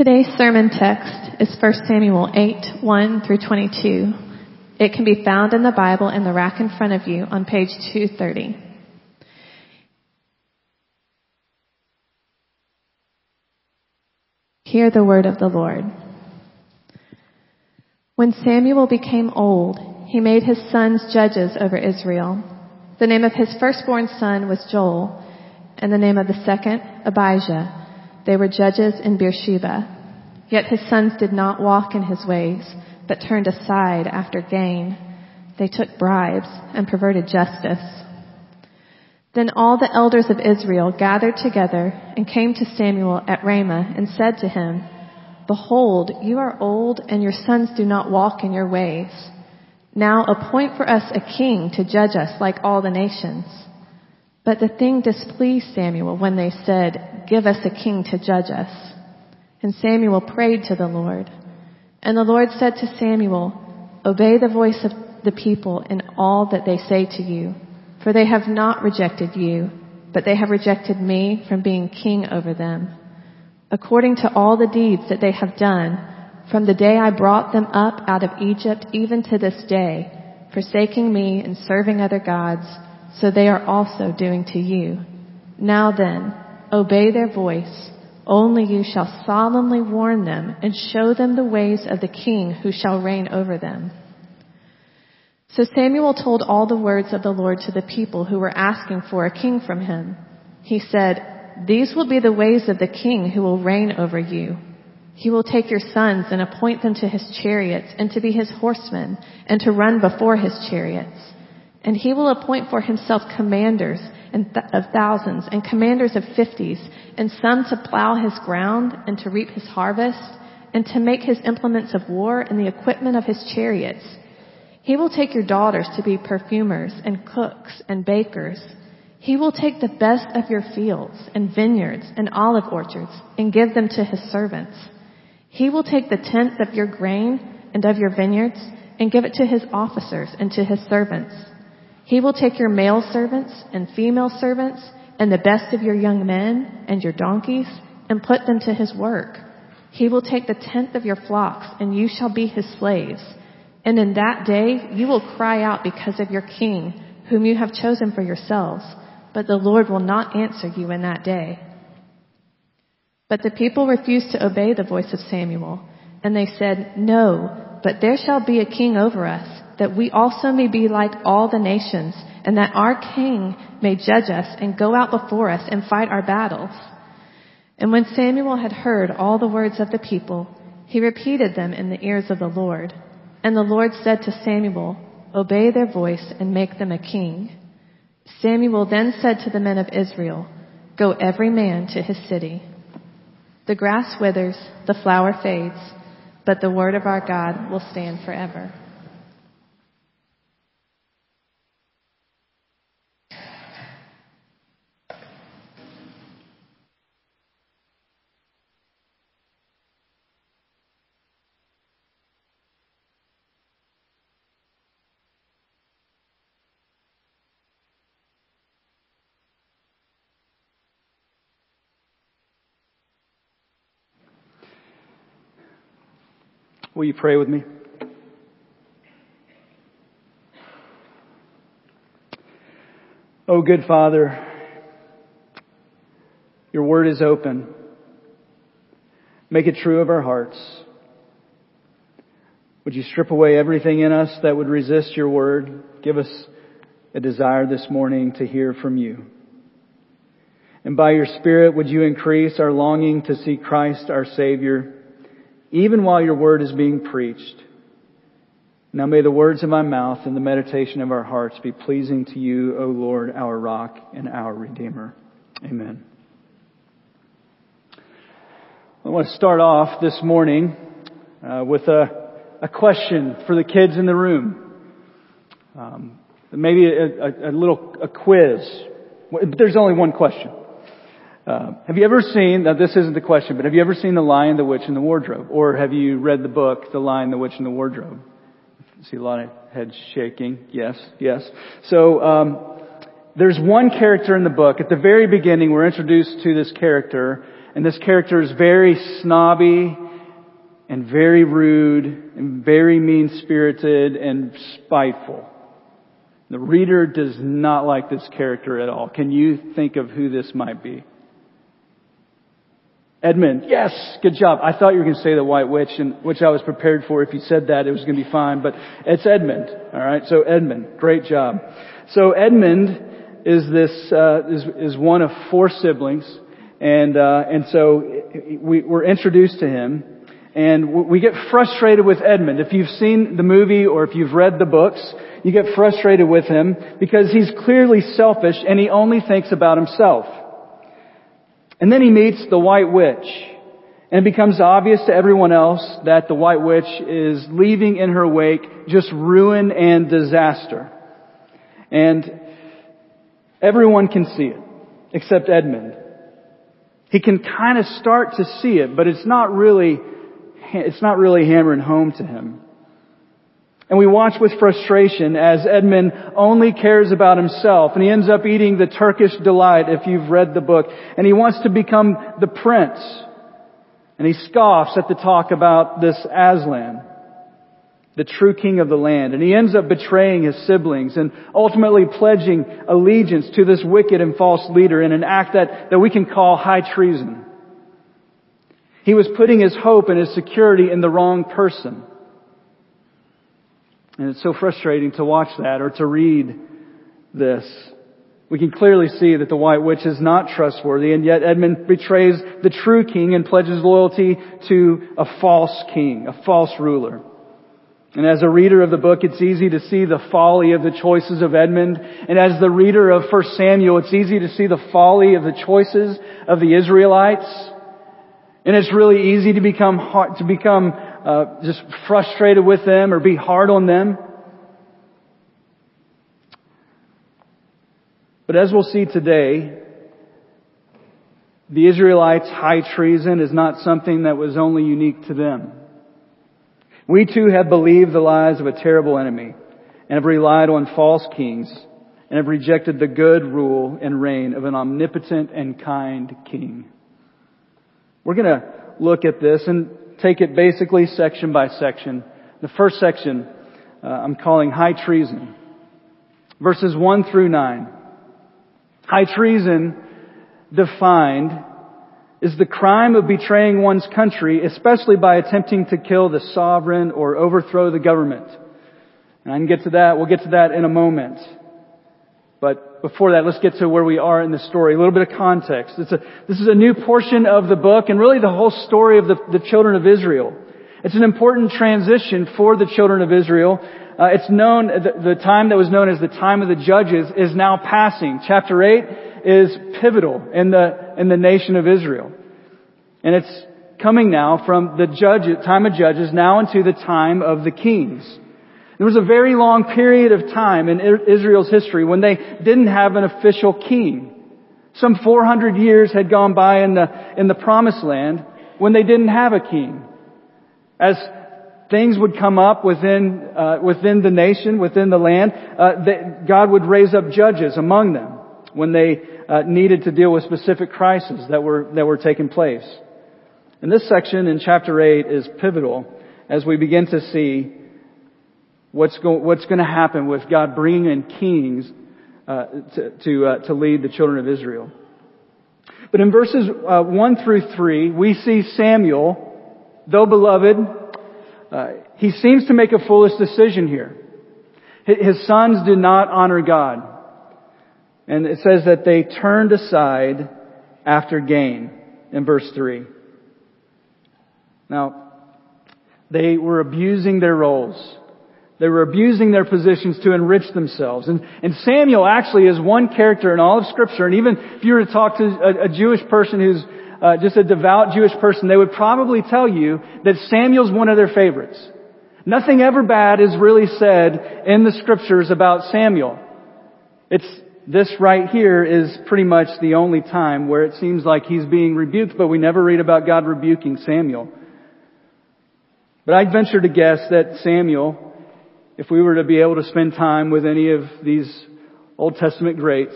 Today's sermon text is 1 Samuel 8, 1 through 22. It can be found in the Bible in the rack in front of you on page 230. Hear the word of the Lord. When Samuel became old, he made his sons judges over Israel. The name of his firstborn son was Joel, and the name of the second, Abijah. They were judges in Beersheba. Yet his sons did not walk in his ways, but turned aside after gain. They took bribes and perverted justice. Then all the elders of Israel gathered together and came to Samuel at Ramah and said to him, Behold, you are old and your sons do not walk in your ways. Now appoint for us a king to judge us like all the nations. But the thing displeased Samuel when they said, Give us a king to judge us. And Samuel prayed to the Lord. And the Lord said to Samuel, Obey the voice of the people in all that they say to you, for they have not rejected you, but they have rejected me from being king over them. According to all the deeds that they have done, from the day I brought them up out of Egypt even to this day, forsaking me and serving other gods, so they are also doing to you. Now then, obey their voice. Only you shall solemnly warn them and show them the ways of the king who shall reign over them. So Samuel told all the words of the Lord to the people who were asking for a king from him. He said, These will be the ways of the king who will reign over you. He will take your sons and appoint them to his chariots and to be his horsemen and to run before his chariots. And he will appoint for himself commanders of thousands and commanders of fifties and some to plow his ground and to reap his harvest and to make his implements of war and the equipment of his chariots. He will take your daughters to be perfumers and cooks and bakers. He will take the best of your fields and vineyards and olive orchards and give them to his servants. He will take the tenth of your grain and of your vineyards and give it to his officers and to his servants. He will take your male servants and female servants and the best of your young men and your donkeys and put them to his work. He will take the tenth of your flocks and you shall be his slaves. And in that day you will cry out because of your king whom you have chosen for yourselves, but the Lord will not answer you in that day. But the people refused to obey the voice of Samuel, and they said, No, but there shall be a king over us that we also may be like all the nations, and that our King may judge us and go out before us and fight our battles. And when Samuel had heard all the words of the people, he repeated them in the ears of the Lord. And the Lord said to Samuel, Obey their voice and make them a king. Samuel then said to the men of Israel, Go every man to his city. The grass withers, the flower fades, but the word of our God will stand forever. Will you pray with me? Oh, good Father, your word is open. Make it true of our hearts. Would you strip away everything in us that would resist your word? Give us a desire this morning to hear from you. And by your Spirit, would you increase our longing to see Christ our Savior even while your word is being preached. Now may the words of my mouth and the meditation of our hearts be pleasing to you, O Lord, our rock and our redeemer. Amen. I want to start off this morning uh, with a, a question for the kids in the room. Um, maybe a, a, a little a quiz. There's only one question. Uh, have you ever seen, now this isn't the question, but have you ever seen The Lion, the Witch, and the Wardrobe? Or have you read the book, The Lion, the Witch, and the Wardrobe? I see a lot of heads shaking. Yes, yes. So, um, there's one character in the book. At the very beginning, we're introduced to this character, and this character is very snobby and very rude and very mean-spirited and spiteful. The reader does not like this character at all. Can you think of who this might be? Edmund. Yes, good job. I thought you were going to say the White Witch, and which I was prepared for. If you said that, it was going to be fine. But it's Edmund. All right. So Edmund, great job. So Edmund is this uh, is is one of four siblings, and uh, and so we, we're introduced to him, and we get frustrated with Edmund. If you've seen the movie or if you've read the books, you get frustrated with him because he's clearly selfish and he only thinks about himself. And then he meets the White Witch. And it becomes obvious to everyone else that the White Witch is leaving in her wake just ruin and disaster. And everyone can see it, except Edmund. He can kind of start to see it, but it's not really, it's not really hammering home to him. And we watch with frustration as Edmund only cares about himself and he ends up eating the Turkish delight if you've read the book. And he wants to become the prince. And he scoffs at the talk about this Aslan, the true king of the land. And he ends up betraying his siblings and ultimately pledging allegiance to this wicked and false leader in an act that, that we can call high treason. He was putting his hope and his security in the wrong person. And it's so frustrating to watch that or to read this. We can clearly see that the White Witch is not trustworthy, and yet Edmund betrays the true king and pledges loyalty to a false king, a false ruler. And as a reader of the book, it's easy to see the folly of the choices of Edmund. And as the reader of 1 Samuel, it's easy to see the folly of the choices of the Israelites. And it's really easy to become to become uh, just frustrated with them or be hard on them. But as we'll see today, the Israelites' high treason is not something that was only unique to them. We too have believed the lies of a terrible enemy and have relied on false kings and have rejected the good rule and reign of an omnipotent and kind king. We're going to look at this and take it basically section by section. The first section uh, I'm calling high treason. Verses 1 through 9. High treason defined is the crime of betraying one's country, especially by attempting to kill the sovereign or overthrow the government. And I can get to that. We'll get to that in a moment. But before that, let's get to where we are in the story. A little bit of context. A, this is a new portion of the book and really the whole story of the, the children of Israel. It's an important transition for the children of Israel. Uh, it's known, the, the time that was known as the time of the judges is now passing. Chapter 8 is pivotal in the, in the nation of Israel. And it's coming now from the judge, time of judges now into the time of the kings. There was a very long period of time in Israel's history when they didn't have an official king. Some 400 years had gone by in the, in the promised land when they didn't have a king. As things would come up within, uh, within the nation, within the land, uh, God would raise up judges among them when they uh, needed to deal with specific crises that were, that were taking place. And this section in chapter 8 is pivotal as we begin to see what's, go, what's going to happen with God bringing in kings uh, to, to, uh, to, lead the children of Israel. But in verses uh, 1 through 3, we see Samuel, though beloved, uh, he seems to make a foolish decision here. His sons did not honor God. And it says that they turned aside after gain in verse 3. Now, they were abusing their roles. They were abusing their positions to enrich themselves. And, and Samuel actually is one character in all of scripture. And even if you were to talk to a, a Jewish person who's uh, just a devout Jewish person, they would probably tell you that Samuel's one of their favorites. Nothing ever bad is really said in the scriptures about Samuel. It's, this right here is pretty much the only time where it seems like he's being rebuked, but we never read about God rebuking Samuel. But I'd venture to guess that Samuel if we were to be able to spend time with any of these Old Testament greats.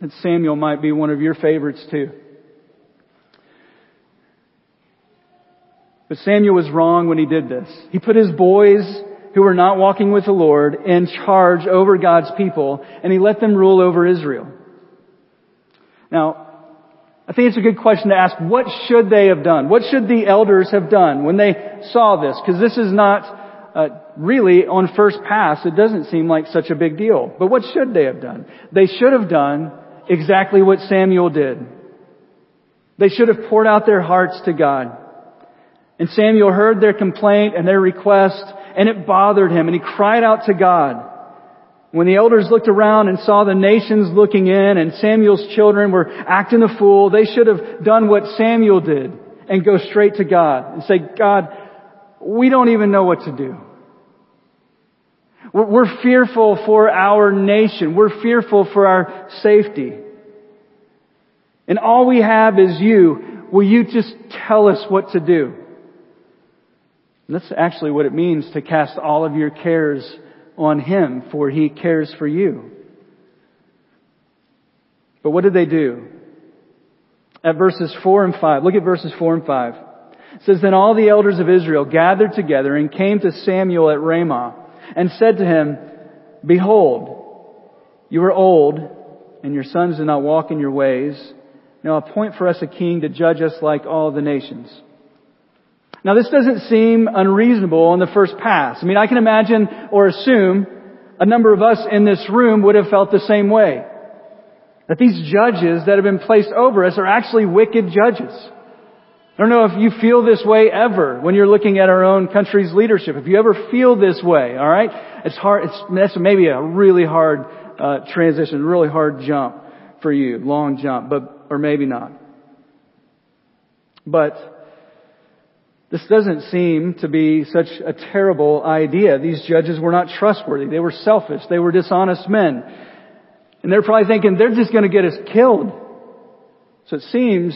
And Samuel might be one of your favorites too. But Samuel was wrong when he did this. He put his boys who were not walking with the Lord in charge over God's people, and he let them rule over Israel. Now, I think it's a good question to ask, what should they have done? What should the elders have done when they saw this? Because this is not uh, really on first pass, it doesn't seem like such a big deal. But what should they have done? They should have done exactly what Samuel did. They should have poured out their hearts to God. And Samuel heard their complaint and their request, and it bothered him, and he cried out to God. When the elders looked around and saw the nations looking in and Samuel's children were acting a fool, they should have done what Samuel did and go straight to God and say, God, we don't even know what to do. We're fearful for our nation. We're fearful for our safety. And all we have is you. Will you just tell us what to do? And that's actually what it means to cast all of your cares on Him, for He cares for you. But what did they do? At verses 4 and 5, look at verses 4 and 5. It says, Then all the elders of Israel gathered together and came to Samuel at Ramah and said to him, Behold, you are old, and your sons do not walk in your ways. Now appoint for us a king to judge us like all the nations. Now this doesn't seem unreasonable on the first pass. I mean, I can imagine or assume a number of us in this room would have felt the same way. That these judges that have been placed over us are actually wicked judges. I don't know if you feel this way ever when you're looking at our own country's leadership. If you ever feel this way, alright? It's hard, it's, that's maybe a really hard, uh, transition, really hard jump for you, long jump, but, or maybe not. But, this doesn't seem to be such a terrible idea. These judges were not trustworthy. They were selfish. They were dishonest men. And they're probably thinking, they're just going to get us killed. So it seems,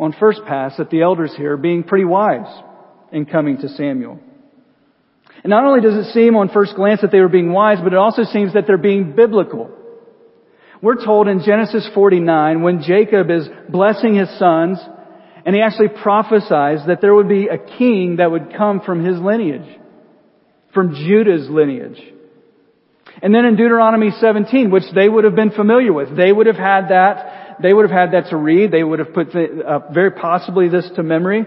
on first pass, that the elders here being pretty wise in coming to Samuel. And not only does it seem on first glance that they were being wise, but it also seems that they're being biblical. We're told in Genesis 49, when Jacob is blessing his sons, and he actually prophesies that there would be a king that would come from his lineage, from Judah's lineage. And then in Deuteronomy 17, which they would have been familiar with, they would have had that, they would have had that to read, they would have put the, uh, very possibly this to memory.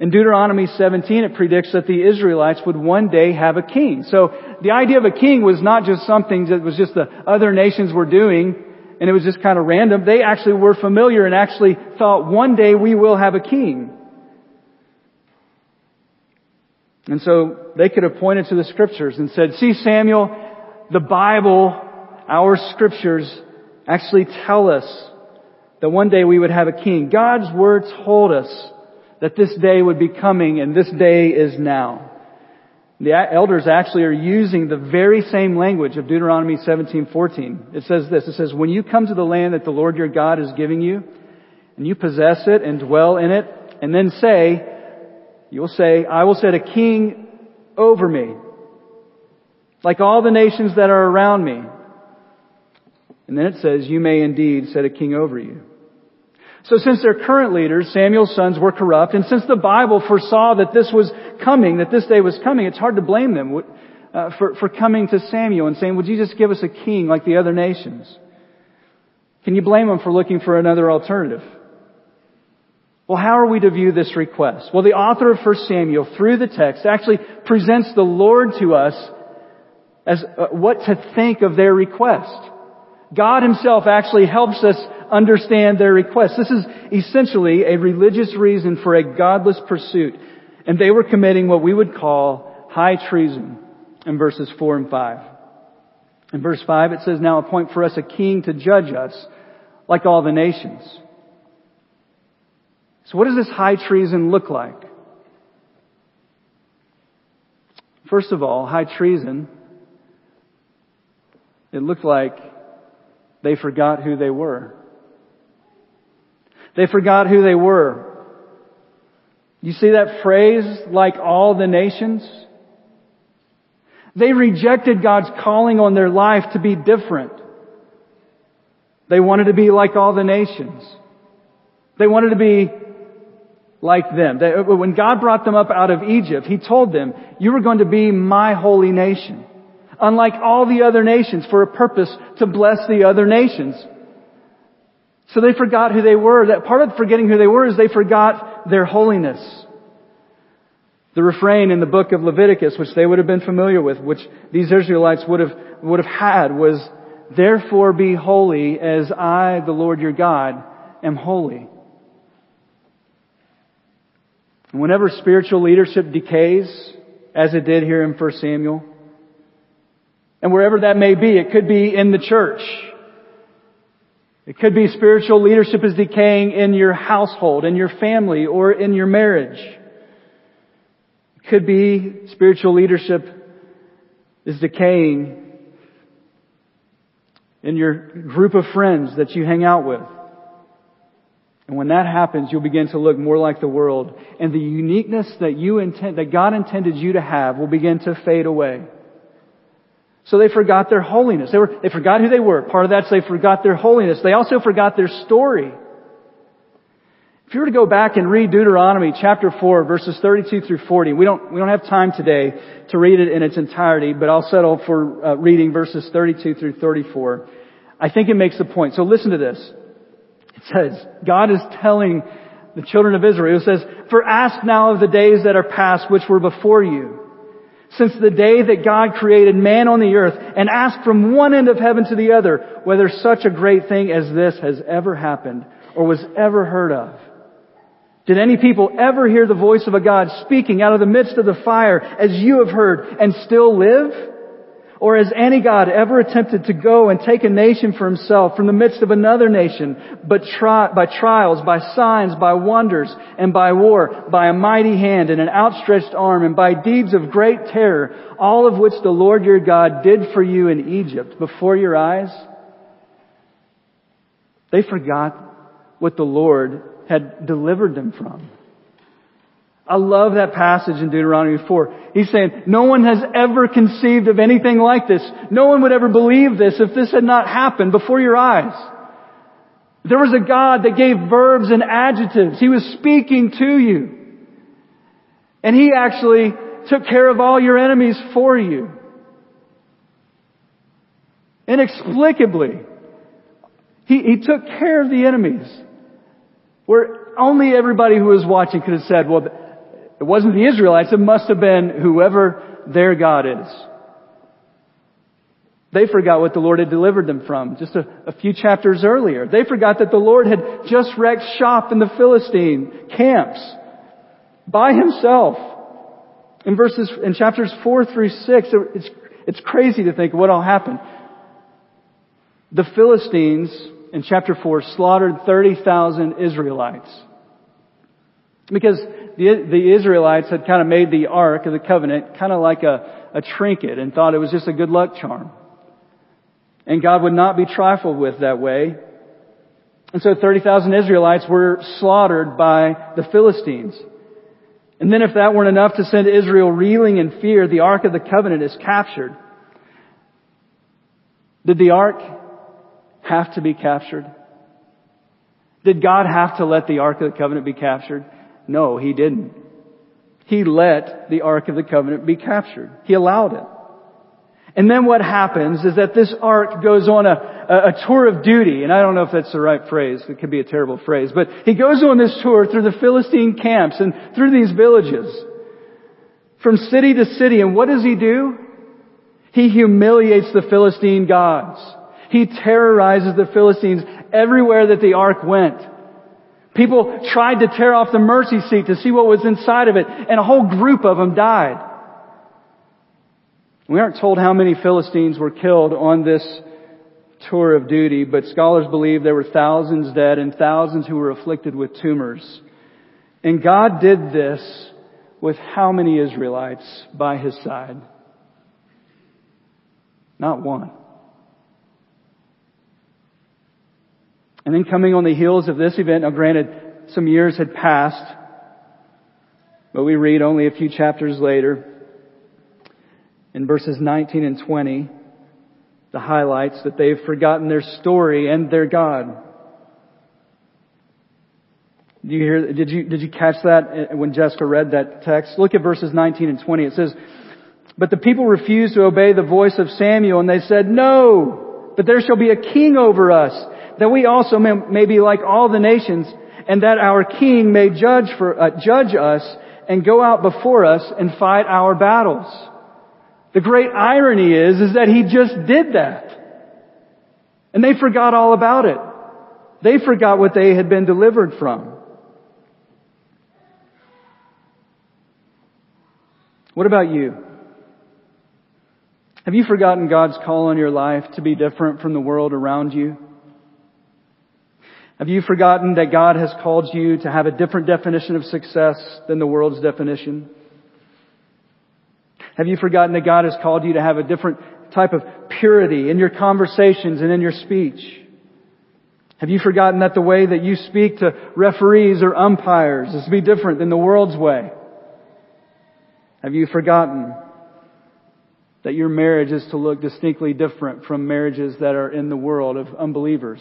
In Deuteronomy 17, it predicts that the Israelites would one day have a king. So the idea of a king was not just something that was just the other nations were doing and it was just kind of random. They actually were familiar and actually thought one day we will have a king. And so they could have pointed to the scriptures and said, see Samuel, the Bible, our scriptures actually tell us that one day we would have a king. God's word told us that this day would be coming and this day is now. The elders actually are using the very same language of Deuteronomy 17:14. It says this, it says, "When you come to the land that the Lord your God is giving you, and you possess it and dwell in it, and then say, you will say, I will set a king over me, like all the nations that are around me." And then it says, "You may indeed set a king over you." So since their current leaders, Samuel's sons, were corrupt, and since the Bible foresaw that this was coming, that this day was coming, it's hard to blame them uh, for, for coming to Samuel and saying, would you just give us a king like the other nations? Can you blame them for looking for another alternative? Well, how are we to view this request? Well, the author of 1 Samuel, through the text, actually presents the Lord to us as uh, what to think of their request. God himself actually helps us understand their request. This is essentially a religious reason for a godless pursuit. And they were committing what we would call high treason in verses 4 and 5. In verse 5 it says, Now appoint for us a king to judge us like all the nations. So what does this high treason look like? First of all, high treason, it looked like they forgot who they were. They forgot who they were. You see that phrase, like all the nations? They rejected God's calling on their life to be different. They wanted to be like all the nations. They wanted to be like them. When God brought them up out of Egypt, He told them, you are going to be my holy nation. Unlike all the other nations for a purpose to bless the other nations. So they forgot who they were. That part of forgetting who they were is they forgot their holiness. The refrain in the book of Leviticus, which they would have been familiar with, which these Israelites would have, would have had was, therefore be holy as I, the Lord your God, am holy. Whenever spiritual leadership decays, as it did here in 1 Samuel, and wherever that may be, it could be in the church. It could be spiritual leadership is decaying in your household, in your family, or in your marriage. It could be spiritual leadership is decaying in your group of friends that you hang out with. And when that happens, you'll begin to look more like the world. And the uniqueness that you intend, that God intended you to have will begin to fade away. So they forgot their holiness. They were, they forgot who they were. Part of that's they forgot their holiness. They also forgot their story. If you were to go back and read Deuteronomy chapter 4 verses 32 through 40, we don't, we don't have time today to read it in its entirety, but I'll settle for uh, reading verses 32 through 34. I think it makes the point. So listen to this. It says, God is telling the children of Israel, it says, For ask now of the days that are past which were before you, since the day that God created man on the earth, and asked from one end of heaven to the other, whether such a great thing as this has ever happened, or was ever heard of. Did any people ever hear the voice of a God speaking out of the midst of the fire as you have heard and still live? Or has any God ever attempted to go and take a nation for himself from the midst of another nation, but by trials, by signs, by wonders, and by war, by a mighty hand and an outstretched arm, and by deeds of great terror, all of which the Lord your God did for you in Egypt before your eyes? They forgot what the Lord had delivered them from. I love that passage in Deuteronomy 4. He's saying, no one has ever conceived of anything like this. No one would ever believe this if this had not happened before your eyes. There was a God that gave verbs and adjectives. He was speaking to you. And He actually took care of all your enemies for you. Inexplicably. He, he took care of the enemies. Where only everybody who was watching could have said, well, it wasn't the Israelites, it must have been whoever their God is. They forgot what the Lord had delivered them from just a, a, few chapters earlier. They forgot that the Lord had just wrecked shop in the Philistine camps by himself. In verses, in chapters four through six, it's, it's crazy to think what all happened. The Philistines in chapter four slaughtered 30,000 Israelites. Because the, the Israelites had kind of made the Ark of the Covenant kind of like a, a trinket and thought it was just a good luck charm. And God would not be trifled with that way. And so 30,000 Israelites were slaughtered by the Philistines. And then if that weren't enough to send Israel reeling in fear, the Ark of the Covenant is captured. Did the Ark have to be captured? Did God have to let the Ark of the Covenant be captured? No, he didn't. He let the Ark of the Covenant be captured. He allowed it. And then what happens is that this ark goes on a, a, a, tour of duty, and I don't know if that's the right phrase, it could be a terrible phrase, but he goes on this tour through the Philistine camps and through these villages, from city to city, and what does he do? He humiliates the Philistine gods. He terrorizes the Philistines everywhere that the ark went. People tried to tear off the mercy seat to see what was inside of it, and a whole group of them died. We aren't told how many Philistines were killed on this tour of duty, but scholars believe there were thousands dead and thousands who were afflicted with tumors. And God did this with how many Israelites by his side? Not one. And then coming on the heels of this event, now granted, some years had passed, but we read only a few chapters later, in verses 19 and 20, the highlights that they've forgotten their story and their God. Did you hear, did you, did you catch that eh, when Jessica read that text? Look at verses 19 and 20. It says, But the people refused to obey the voice of Samuel and they said, No, but there shall be a king over us, that we also may, may be like all the nations, and that our king may judge for, uh, judge us and go out before us and fight our battles. The great irony is, is that he just did that. And they forgot all about it. They forgot what they had been delivered from. What about you? Have you forgotten God's call on your life to be different from the world around you? Have you forgotten that God has called you to have a different definition of success than the world's definition? Have you forgotten that God has called you to have a different type of purity in your conversations and in your speech? Have you forgotten that the way that you speak to referees or umpires is to be different than the world's way? Have you forgotten that your marriage is to look distinctly different from marriages that are in the world of unbelievers?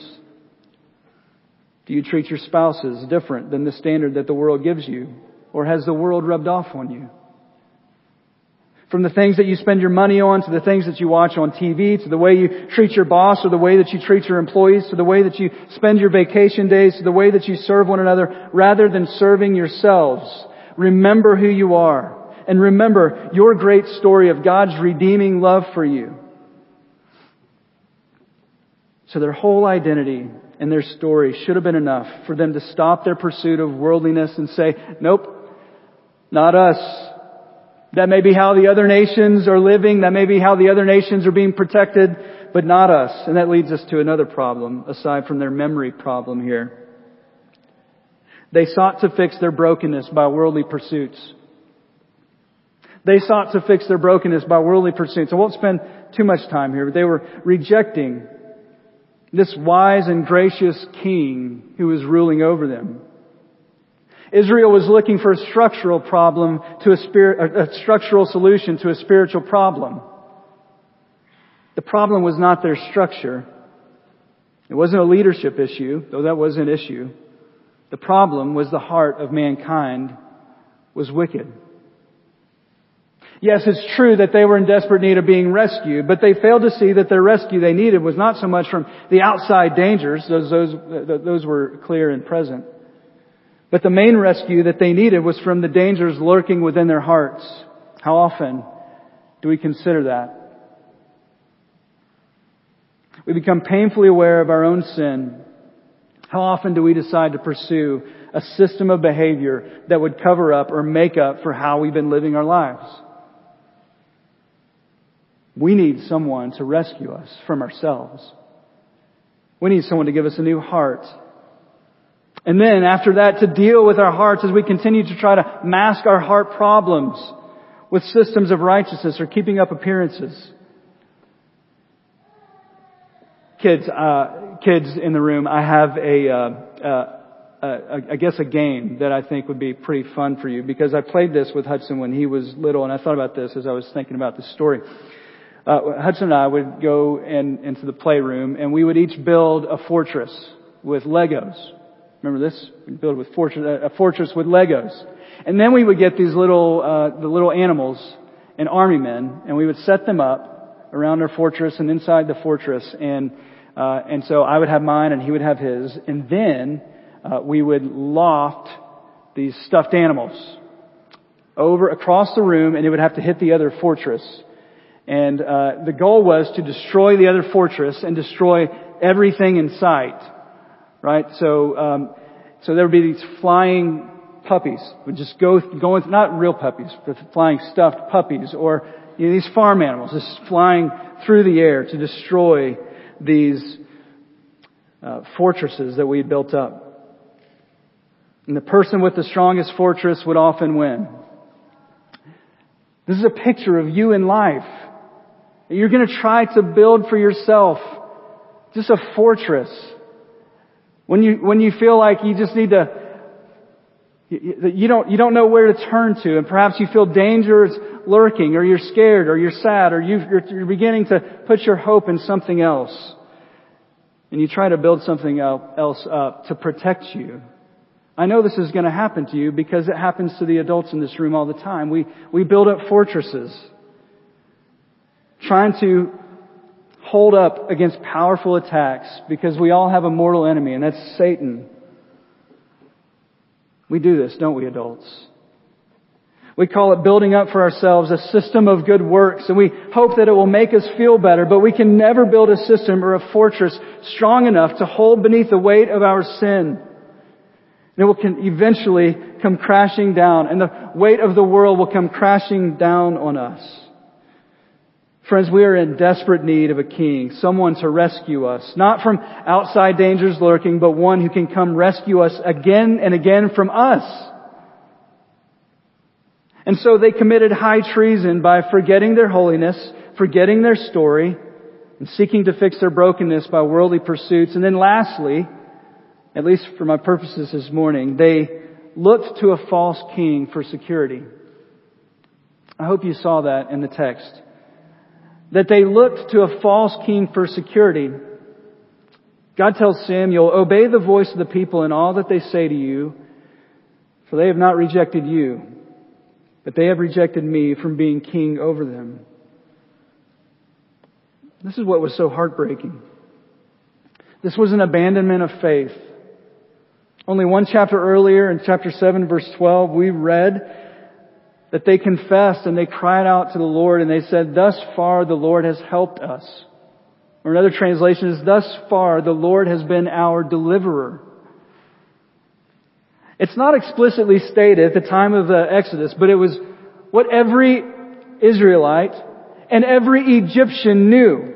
Do you treat your spouses different than the standard that the world gives you? Or has the world rubbed off on you? From the things that you spend your money on to the things that you watch on TV to the way you treat your boss or the way that you treat your employees to the way that you spend your vacation days to the way that you serve one another rather than serving yourselves. Remember who you are and remember your great story of God's redeeming love for you. So their whole identity and their story should have been enough for them to stop their pursuit of worldliness and say, nope, not us. That may be how the other nations are living. That may be how the other nations are being protected, but not us. And that leads us to another problem aside from their memory problem here. They sought to fix their brokenness by worldly pursuits. They sought to fix their brokenness by worldly pursuits. I won't spend too much time here, but they were rejecting this wise and gracious king who was ruling over them. Israel was looking for a structural problem to a, spirit, a structural solution to a spiritual problem. The problem was not their structure. It wasn't a leadership issue, though that was an issue. The problem was the heart of mankind was wicked. Yes, it's true that they were in desperate need of being rescued, but they failed to see that the rescue they needed was not so much from the outside dangers, those, those, those were clear and present, but the main rescue that they needed was from the dangers lurking within their hearts. How often do we consider that? We become painfully aware of our own sin. How often do we decide to pursue a system of behavior that would cover up or make up for how we've been living our lives? We need someone to rescue us from ourselves. We need someone to give us a new heart. And then after that to deal with our hearts as we continue to try to mask our heart problems with systems of righteousness or keeping up appearances. Kids, uh, kids in the room, I have a, uh, uh, I guess a game that I think would be pretty fun for you because I played this with Hudson when he was little and I thought about this as I was thinking about this story uh, Hudson and I would go in, into the playroom and we would each build a fortress with Legos. Remember this? We'd build with fortress, a fortress with Legos. And then we would get these little, uh, the little animals and army men and we would set them up around our fortress and inside the fortress and, uh, and so I would have mine and he would have his and then, uh, we would loft these stuffed animals over across the room and it would have to hit the other fortress and uh, the goal was to destroy the other fortress and destroy everything in sight. Right? So, um, so there would be these flying puppies would just go going not real puppies, but flying stuffed puppies, or you know, these farm animals just flying through the air to destroy these uh, fortresses that we had built up. And the person with the strongest fortress would often win. This is a picture of you in life. You're going to try to build for yourself just a fortress. When you, when you feel like you just need to, you don't, you don't know where to turn to and perhaps you feel danger is lurking or you're scared or you're sad or you you're beginning to put your hope in something else and you try to build something else up to protect you. I know this is going to happen to you because it happens to the adults in this room all the time. We, we build up fortresses trying to hold up against powerful attacks because we all have a mortal enemy and that's Satan. We do this, don't we adults? We call it building up for ourselves a system of good works and we hope that it will make us feel better, but we can never build a system or a fortress strong enough to hold beneath the weight of our sin. And it will eventually come crashing down and the weight of the world will come crashing down on us. Friends, we are in desperate need of a king, someone to rescue us, not from outside dangers lurking, but one who can come rescue us again and again from us. And so they committed high treason by forgetting their holiness, forgetting their story, and seeking to fix their brokenness by worldly pursuits. And then lastly, at least for my purposes this morning, they looked to a false king for security. I hope you saw that in the text. That they looked to a false king for security. God tells Samuel, obey the voice of the people in all that they say to you, for they have not rejected you, but they have rejected me from being king over them. This is what was so heartbreaking. This was an abandonment of faith. Only one chapter earlier, in chapter 7, verse 12, we read that they confessed and they cried out to the Lord and they said, Thus far the Lord has helped us. Or another translation is, Thus far the Lord has been our deliverer. It's not explicitly stated at the time of the Exodus, but it was what every Israelite and every Egyptian knew.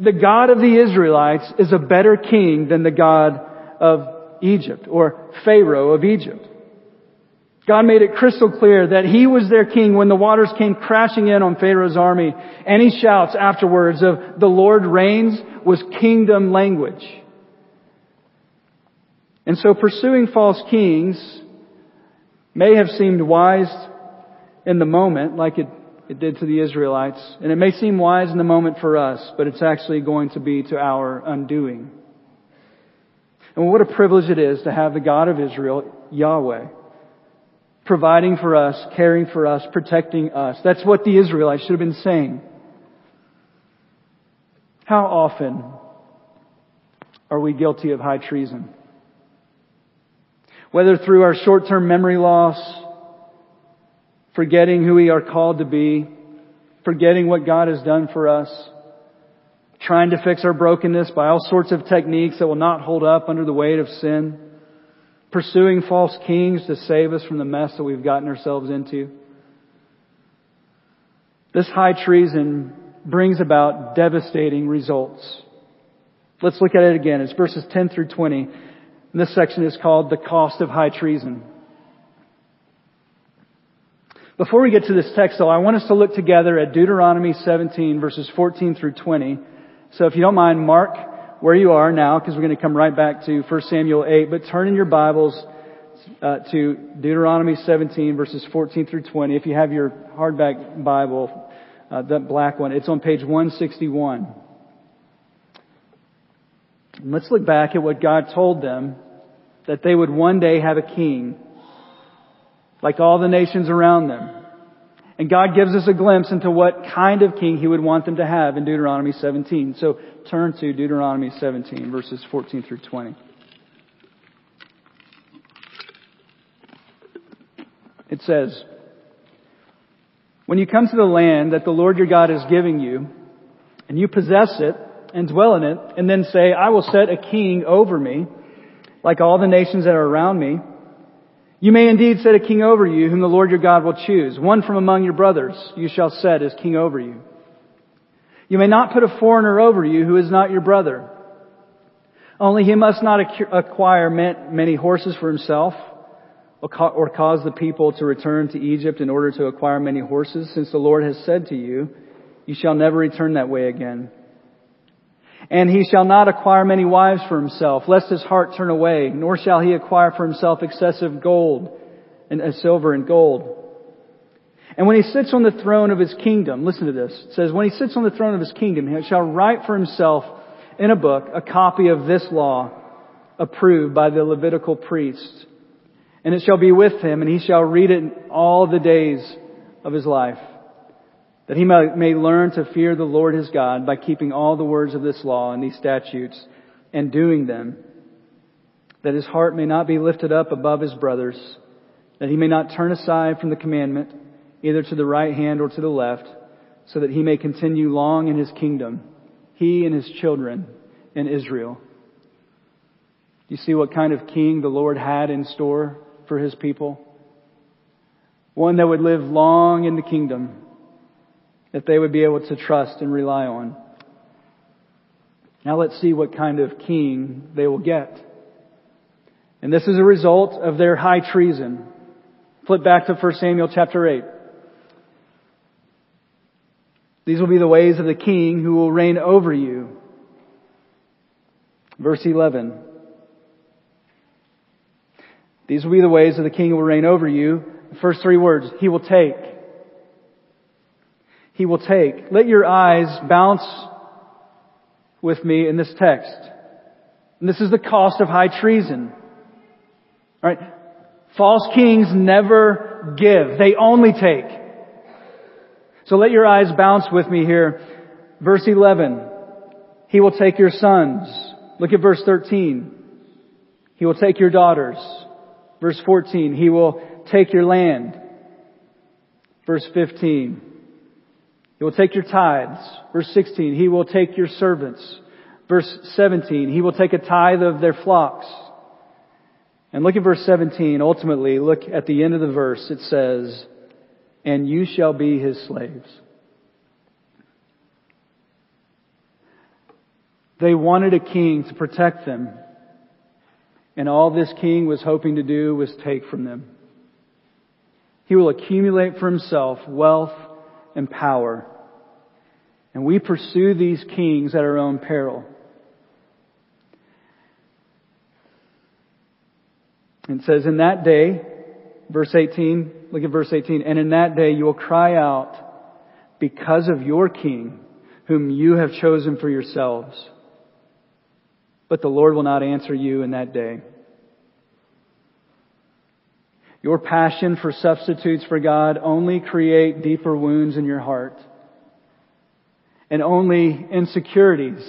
The God of the Israelites is a better king than the God of Egypt or Pharaoh of Egypt. God made it crystal clear that He was their king when the waters came crashing in on Pharaoh's army. Any shouts afterwards of the Lord reigns was kingdom language. And so pursuing false kings may have seemed wise in the moment, like it, it did to the Israelites, and it may seem wise in the moment for us, but it's actually going to be to our undoing. And what a privilege it is to have the God of Israel, Yahweh, providing for us, caring for us, protecting us. That's what the Israelites should have been saying. How often are we guilty of high treason? Whether through our short-term memory loss, forgetting who we are called to be, forgetting what God has done for us, trying to fix our brokenness by all sorts of techniques that will not hold up under the weight of sin, pursuing false kings to save us from the mess that we've gotten ourselves into. This high treason brings about devastating results. Let's look at it again. It's verses 10 through 20. And this section is called the cost of high treason. Before we get to this text though, I want us to look together at Deuteronomy 17 verses 14 through 20. So if you don't mind, mark where you are now because we're going to come right back to 1 Samuel 8, but turn in your Bibles uh, to Deuteronomy 17 verses 14 through 20. If you have your hardback Bible, uh, that black one, it's on page 161. let's look back at what God told them that they would one day have a king like all the nations around them. And God gives us a glimpse into what kind of king He would want them to have in Deuteronomy 17. So turn to Deuteronomy 17 verses 14 through 20. It says, When you come to the land that the Lord your God is giving you, and you possess it and dwell in it, and then say, I will set a king over me, like all the nations that are around me, you may indeed set a king over you, whom the Lord your God will choose. One from among your brothers you shall set as king over you. You may not put a foreigner over you who is not your brother. Only he must not acquire many horses for himself or cause the people to return to Egypt in order to acquire many horses, since the Lord has said to you, you shall never return that way again. And he shall not acquire many wives for himself, lest his heart turn away, nor shall he acquire for himself excessive gold and uh, silver and gold. And when he sits on the throne of his kingdom, listen to this. It says, when he sits on the throne of his kingdom, he shall write for himself in a book a copy of this law approved by the Levitical priests. And it shall be with him, and he shall read it all the days of his life, that he may, learn to fear the Lord his God by keeping all the words of this law and these statutes and doing them, that his heart may not be lifted up above his brothers, that he may not turn aside from the commandment, either to the right hand or to the left, so that he may continue long in his kingdom, he and his children in Israel. Do you see what kind of king the Lord had in store for his people? One that would live long in the kingdom, that they would be able to trust and rely on. Now let's see what kind of king they will get. And this is a result of their high treason. Flip back to 1 Samuel chapter 8. These will be the ways of the king who will reign over you. Verse 11. These will be the ways of the king who will reign over you. The first three words, he will take. He will take. Let your eyes bounce with me in this text. And this is the cost of high treason. Alright? False kings never give. They only take. So let your eyes bounce with me here. Verse 11. He will take your sons. Look at verse 13. He will take your daughters. Verse 14. He will take your land. Verse 15. He will take your tithes. Verse 16. He will take your servants. Verse 17. He will take a tithe of their flocks. And look at verse 17. Ultimately, look at the end of the verse. It says, and you shall be his slaves. They wanted a king to protect them. And all this king was hoping to do was take from them. He will accumulate for himself wealth and power. And we pursue these kings at our own peril. It says, in that day, verse 18, look at verse 18, and in that day you will cry out because of your king, whom you have chosen for yourselves. But the Lord will not answer you in that day. Your passion for substitutes for God only create deeper wounds in your heart and only insecurities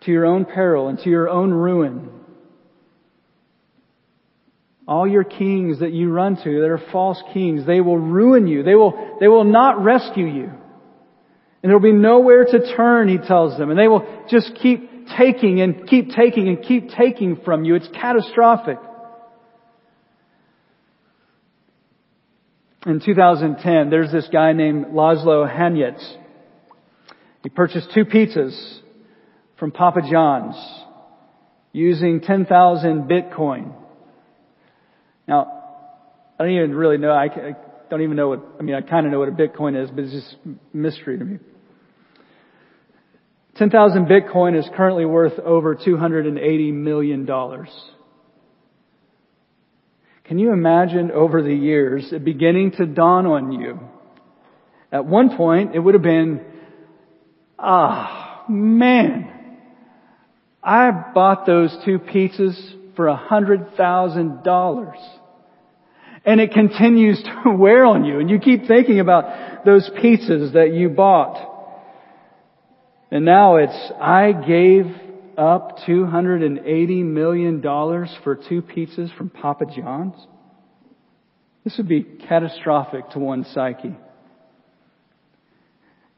to your own peril and to your own ruin. All your kings that you run to that are false kings, they will ruin you. They will, they will not rescue you. And there will be nowhere to turn, he tells them. And they will just keep taking and keep taking and keep taking from you. It's catastrophic. In 2010, there's this guy named Laszlo Hanyecz. He purchased two pizzas from Papa John's using 10,000 Bitcoin. Now, I don't even really know, I, I don't even know what, I mean, I kind of know what a Bitcoin is, but it's just mystery to me. 10,000 Bitcoin is currently worth over $280 million. Can you imagine over the years it beginning to dawn on you? At one point, it would have been, ah, man, I bought those two pizzas for a hundred thousand dollars. And it continues to wear on you and you keep thinking about those pizzas that you bought. And now it's, I gave up $280 million for two pizzas from Papa John's? This would be catastrophic to one's psyche.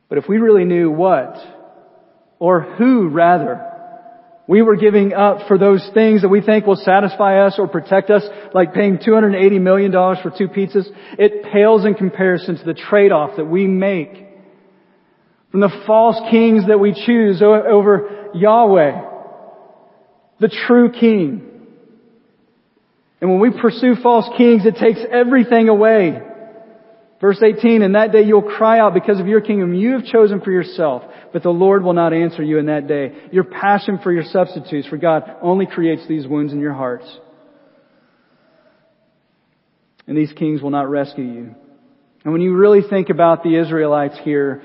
But if we really knew what, or who rather, we were giving up for those things that we think will satisfy us or protect us, like paying $280 million for two pizzas, it pales in comparison to the trade-off that we make from the false kings that we choose over Yahweh, the true king. And when we pursue false kings, it takes everything away. Verse 18, in that day you'll cry out because of your kingdom you have chosen for yourself, but the Lord will not answer you in that day. Your passion for your substitutes for God only creates these wounds in your hearts. and these kings will not rescue you. And when you really think about the Israelites here,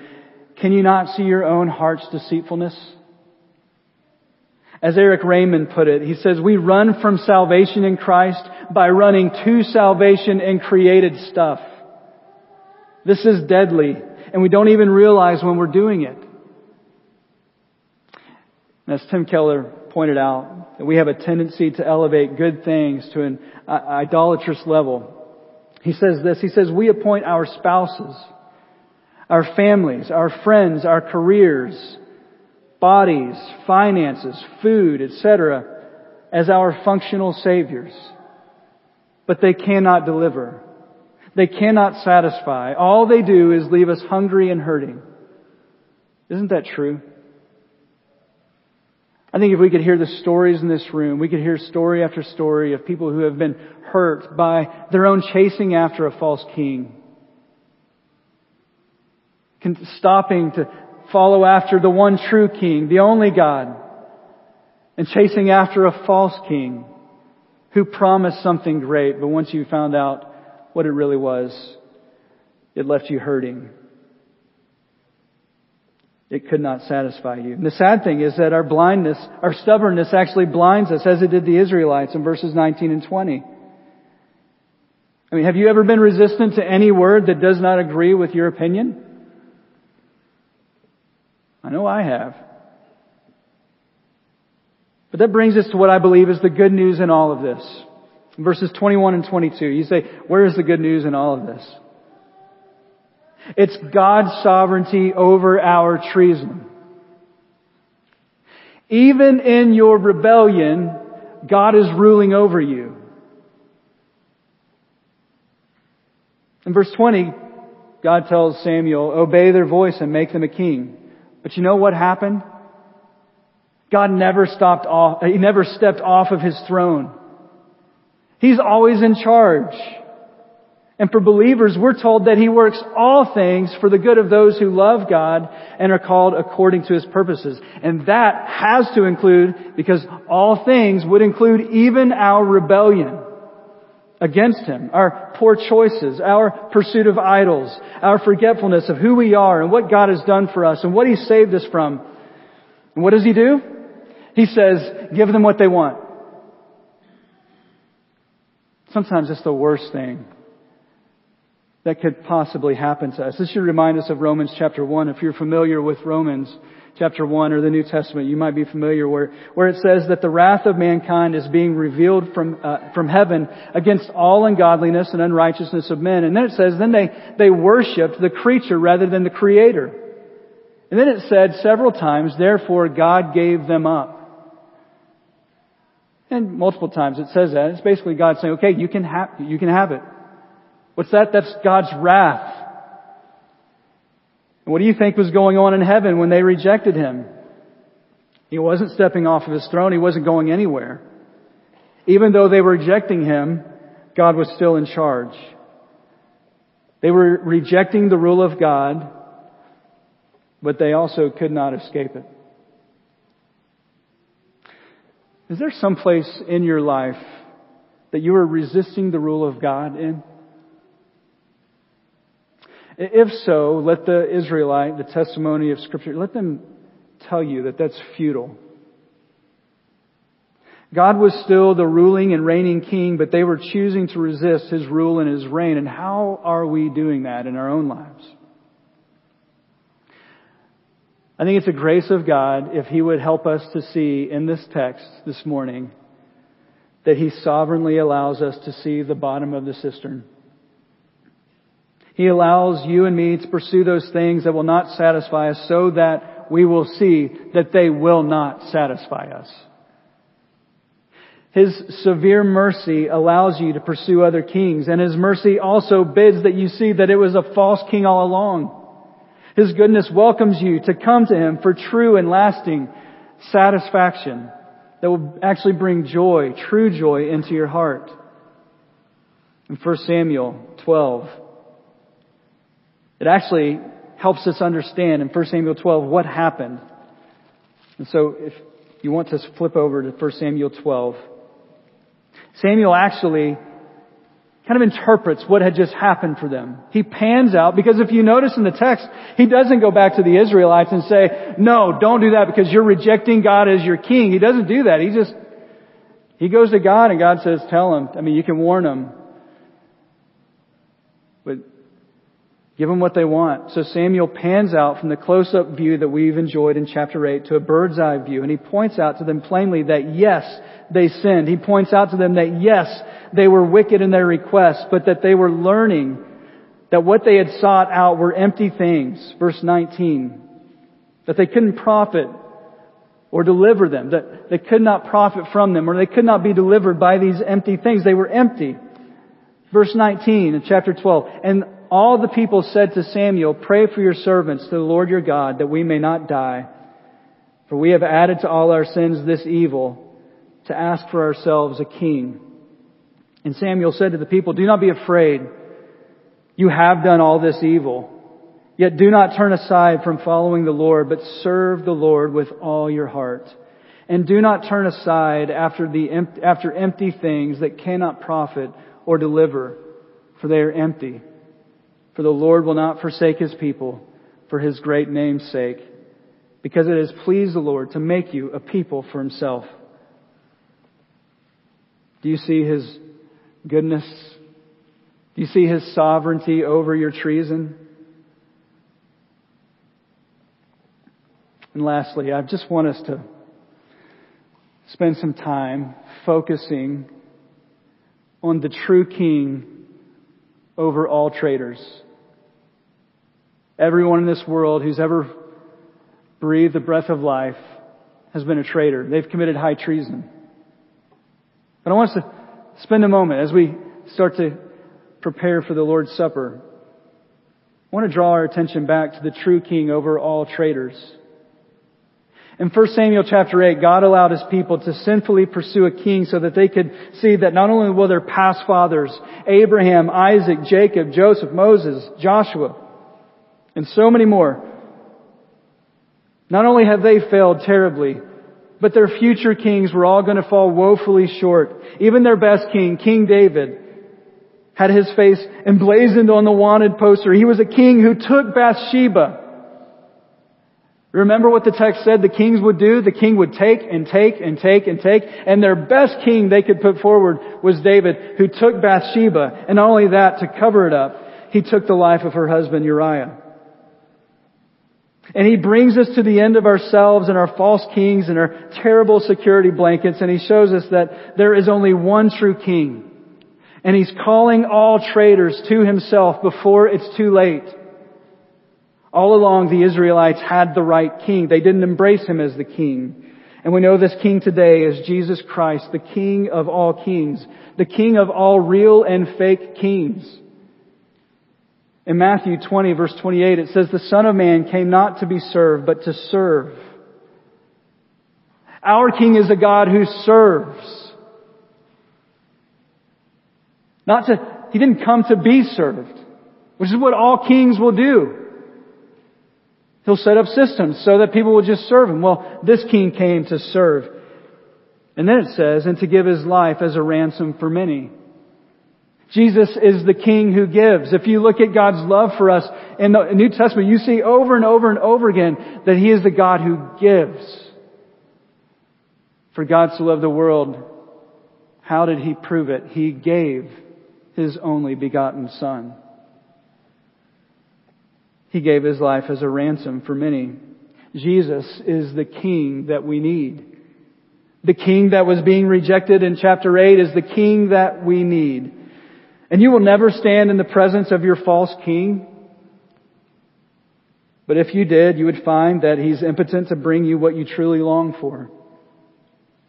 can you not see your own heart's deceitfulness? As Eric Raymond put it, he says, we run from salvation in Christ by running to salvation in created stuff. This is deadly, and we don't even realize when we're doing it. as Tim Keller pointed out, that we have a tendency to elevate good things to an uh, idolatrous level. He says this, he says, we appoint our spouses, our families, our friends, our careers, bodies, finances, food, etc., as our functional saviors. But they cannot deliver. They cannot satisfy. All they do is leave us hungry and hurting. Isn't that true? I think if we could hear the stories in this room, we could hear story after story of people who have been hurt by their own chasing after a false king. Stopping to follow after the one true king, the only God, and chasing after a false king who promised something great, but once you found out what it really was, it left you hurting. It could not satisfy you. And the sad thing is that our blindness, our stubbornness actually blinds us as it did the Israelites in verses 19 and 20. I mean, have you ever been resistant to any word that does not agree with your opinion? I know I have. But that brings us to what I believe is the good news in all of this. In verses 21 and 22, you say, where is the good news in all of this? It's God's sovereignty over our treason. Even in your rebellion, God is ruling over you. In verse 20, God tells Samuel, obey their voice and make them a king. But you know what happened? God never stopped off, he never stepped off of his throne. He's always in charge. And for believers, we're told that He works all things for the good of those who love God and are called according to His purposes. And that has to include, because all things would include even our rebellion against Him, our poor choices, our pursuit of idols, our forgetfulness of who we are and what God has done for us and what He saved us from. And what does He do? He says, give them what they want. Sometimes it's the worst thing that could possibly happen to us. This should remind us of Romans chapter 1. If you're familiar with Romans chapter 1 or the New Testament, you might be familiar where, where it says that the wrath of mankind is being revealed from, uh, from heaven against all ungodliness and unrighteousness of men. And then it says, then they, they worshiped the creature rather than the creator. And then it said several times, therefore God gave them up. And multiple times it says that. It's basically God saying, okay, you can have, you can have it. What's that? That's God's wrath. What do you think was going on in heaven when they rejected Him? He wasn't stepping off of His throne. He wasn't going anywhere. Even though they were rejecting Him, God was still in charge. They were rejecting the rule of God, but they also could not escape it. Is there some place in your life that you are resisting the rule of God in? If so, let the Israelite, the testimony of Scripture, let them tell you that that's futile. God was still the ruling and reigning king, but they were choosing to resist his rule and his reign. And how are we doing that in our own lives? I think it's a grace of God if he would help us to see in this text this morning that he sovereignly allows us to see the bottom of the cistern. He allows you and me to pursue those things that will not satisfy us so that we will see that they will not satisfy us. His severe mercy allows you to pursue other kings, and His mercy also bids that you see that it was a false king all along. His goodness welcomes you to come to Him for true and lasting satisfaction that will actually bring joy, true joy into your heart. In 1 Samuel 12, it actually helps us understand in 1 Samuel 12 what happened. And so if you want to flip over to 1 Samuel 12, Samuel actually kind of interprets what had just happened for them. He pans out because if you notice in the text, he doesn't go back to the Israelites and say, no, don't do that because you're rejecting God as your king. He doesn't do that. He just, he goes to God and God says, tell him. I mean, you can warn him. But give them what they want. So Samuel pans out from the close-up view that we've enjoyed in chapter 8 to a bird's eye view and he points out to them plainly that yes, they sinned. He points out to them that yes, they were wicked in their requests, but that they were learning that what they had sought out were empty things. Verse 19. That they couldn't profit or deliver them, that they could not profit from them, or they could not be delivered by these empty things. They were empty. Verse 19 in chapter 12. And all the people said to Samuel, pray for your servants to the Lord your God that we may not die. For we have added to all our sins this evil to ask for ourselves a king. And Samuel said to the people, do not be afraid. You have done all this evil. Yet do not turn aside from following the Lord, but serve the Lord with all your heart. And do not turn aside after the, after empty things that cannot profit or deliver, for they are empty. For the Lord will not forsake his people for his great name's sake, because it has pleased the Lord to make you a people for himself. Do you see his goodness? Do you see his sovereignty over your treason? And lastly, I just want us to spend some time focusing on the true king over all traitors. Everyone in this world who's ever breathed the breath of life has been a traitor. They've committed high treason. But I want us to spend a moment as we start to prepare for the Lord's Supper. I want to draw our attention back to the true king over all traitors. In 1 Samuel chapter 8, God allowed His people to sinfully pursue a king so that they could see that not only will their past fathers, Abraham, Isaac, Jacob, Joseph, Moses, Joshua, and so many more, not only have they failed terribly, but their future kings were all going to fall woefully short. Even their best king, King David, had his face emblazoned on the wanted poster. He was a king who took Bathsheba Remember what the text said the kings would do? The king would take and take and take and take, and their best king they could put forward was David, who took Bathsheba, and not only that, to cover it up, he took the life of her husband Uriah. And he brings us to the end of ourselves and our false kings and our terrible security blankets, and he shows us that there is only one true king. And he's calling all traitors to himself before it's too late. All along, the Israelites had the right king. They didn't embrace him as the king. And we know this king today is Jesus Christ, the king of all kings, the king of all real and fake kings. In Matthew 20 verse 28, it says, the son of man came not to be served, but to serve. Our king is a God who serves. Not to, he didn't come to be served, which is what all kings will do. He'll set up systems so that people will just serve him. Well, this king came to serve. And then it says, and to give his life as a ransom for many. Jesus is the king who gives. If you look at God's love for us in the New Testament, you see over and over and over again that he is the God who gives. For God so loved the world, how did he prove it? He gave his only begotten son. He gave his life as a ransom for many. Jesus is the king that we need. The king that was being rejected in chapter 8 is the king that we need. And you will never stand in the presence of your false king. But if you did, you would find that he's impotent to bring you what you truly long for.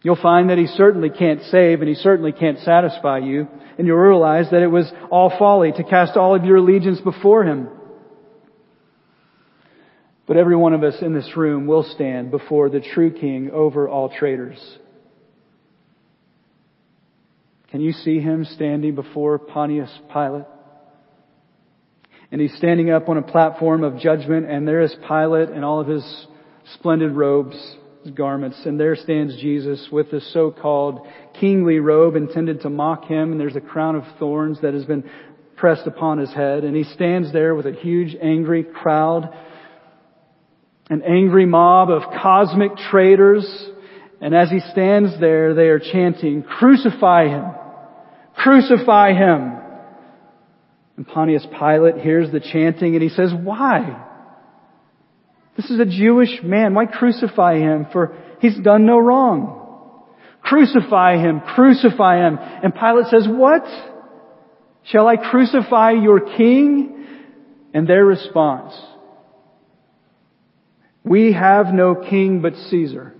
You'll find that he certainly can't save and he certainly can't satisfy you. And you'll realize that it was all folly to cast all of your allegiance before him. But every one of us in this room will stand before the true King over all traitors. Can you see him standing before Pontius Pilate? And he's standing up on a platform of judgment, and there is Pilate in all of his splendid robes, garments, and there stands Jesus with the so-called kingly robe intended to mock him, and there's a crown of thorns that has been pressed upon his head, and he stands there with a huge angry crowd, an angry mob of cosmic traitors, and as he stands there, they are chanting, crucify him! Crucify him! And Pontius Pilate hears the chanting and he says, why? This is a Jewish man. Why crucify him? For he's done no wrong. Crucify him, crucify him. And Pilate says, what? Shall I crucify your king? And their response, we have no king but Caesar.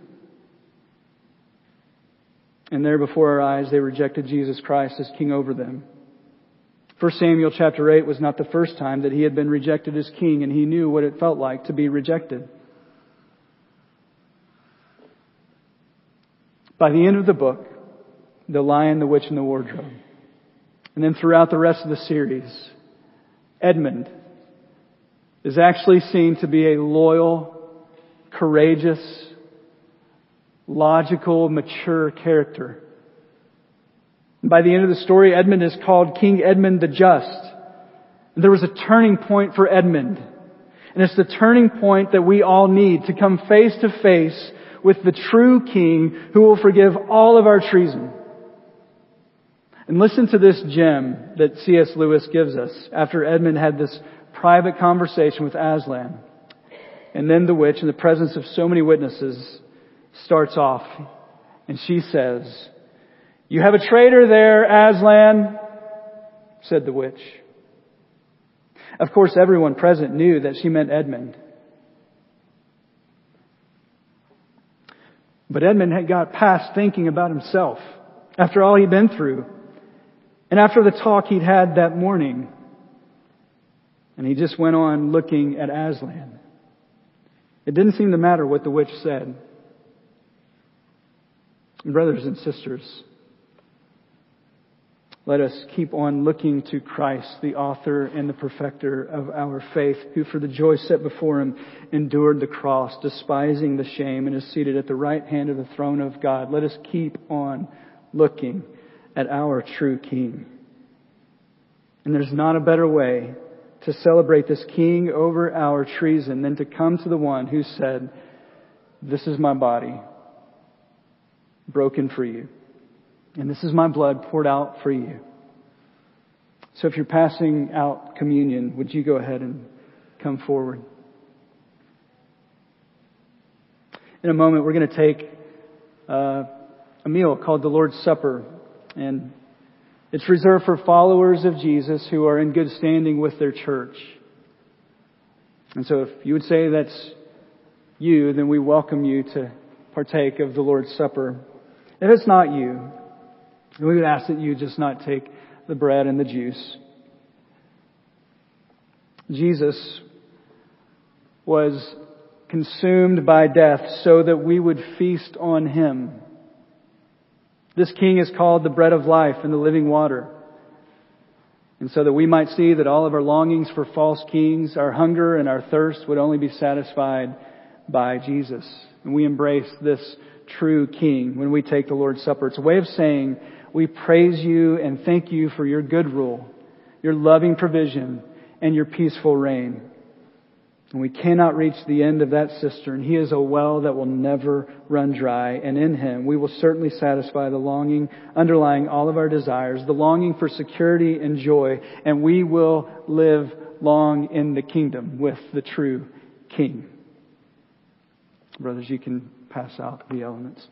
And there before our eyes, they rejected Jesus Christ as king over them. 1 Samuel chapter 8 was not the first time that he had been rejected as king, and he knew what it felt like to be rejected. By the end of the book, The Lion, the Witch, and the Wardrobe, and then throughout the rest of the series, Edmund is actually seen to be a loyal, courageous, logical, mature character And by the end of the story, Edmund is called King Edmund the Just. And there was a turning point for Edmund. And it's the turning point that we all need to come face to face with the true King who will forgive all of our treason. And listen to this gem that C.S. Lewis gives us after Edmund had this private conversation with Aslan. And then the witch, in the presence of so many witnesses, starts off. And she says, you have a traitor there, Aslan, said the witch. Of course, everyone present knew that she meant Edmund. But Edmund had got past thinking about himself after all he'd been through and after the talk he'd had that morning. And he just went on looking at Aslan. It didn't seem to matter what the witch said. Brothers and sisters, let us keep on looking to Christ, the author and the perfecter of our faith, who for the joy set before him endured the cross, despising the shame, and is seated at the right hand of the throne of God. Let us keep on looking at our true King. And there's not a better way to celebrate this King over our treason than to come to the one who said, This is my body, broken for you. And this is my blood poured out for you. So if you're passing out communion, would you go ahead and come forward? In a moment, we're going to take uh, a meal called the Lord's Supper. And it's reserved for followers of Jesus who are in good standing with their church. And so if you would say that's you, then we welcome you to partake of the Lord's Supper. If it's not you, we would ask that you just not take the bread and the juice. Jesus was consumed by death so that we would feast on him. This king is called the bread of life and the living water. And so that we might see that all of our longings for false kings, our hunger and our thirst would only be satisfied by Jesus. And we embrace this true king when we take the Lord's Supper. It's a way of saying we praise you and thank you for your good rule, your loving provision, and your peaceful reign. And we cannot reach the end of that cistern. He is a well that will never run dry, and in Him we will certainly satisfy the longing underlying all of our desires, the longing for security and joy, and we will live long in the kingdom with the true King. Brothers, you can pass out the elements.